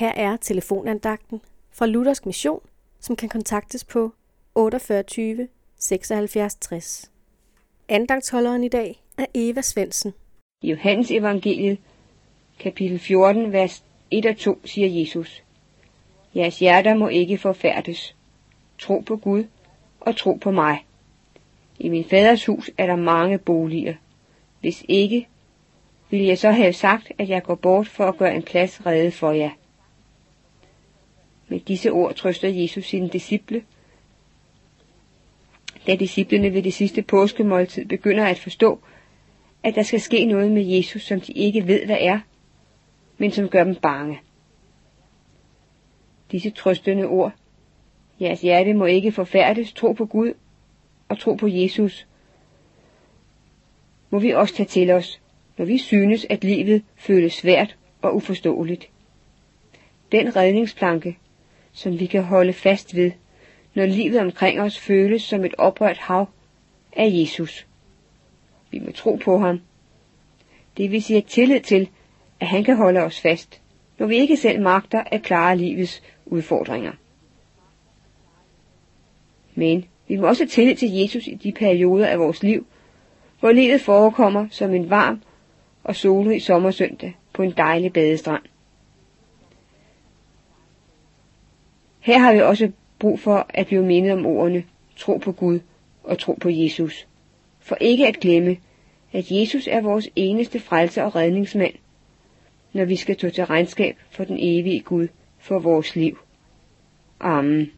Her er telefonandagten fra Luthersk Mission, som kan kontaktes på 48 76 60. Andagtsholderen i dag er Eva Svensen. I Johannes evangeliet, kapitel 14, vers 1 og 2, siger Jesus, Jeres hjerter må ikke forfærdes. Tro på Gud og tro på mig. I min faders hus er der mange boliger. Hvis ikke, ville jeg så have sagt, at jeg går bort for at gøre en plads reddet for jer. Med disse ord trøster Jesus sine disciple, da disciplene ved det sidste påskemåltid begynder at forstå, at der skal ske noget med Jesus, som de ikke ved, hvad er, men som gør dem bange. Disse trøstende ord, jeres hjerte må ikke forfærdes, tro på Gud og tro på Jesus, må vi også tage til os, når vi synes, at livet føles svært og uforståeligt. Den redningsplanke, som vi kan holde fast ved, når livet omkring os føles som et oprørt hav, er Jesus. Vi må tro på ham. Det vil sige tillid til, at han kan holde os fast, når vi ikke selv magter at klare livets udfordringer. Men vi må også tillid til Jesus i de perioder af vores liv, hvor livet forekommer som en varm og solrig sommersøndag på en dejlig badestrand. Her har vi også brug for at blive mindet om ordene tro på Gud og tro på Jesus. For ikke at glemme, at Jesus er vores eneste frelser og redningsmand, når vi skal stå til regnskab for den evige Gud for vores liv. Amen.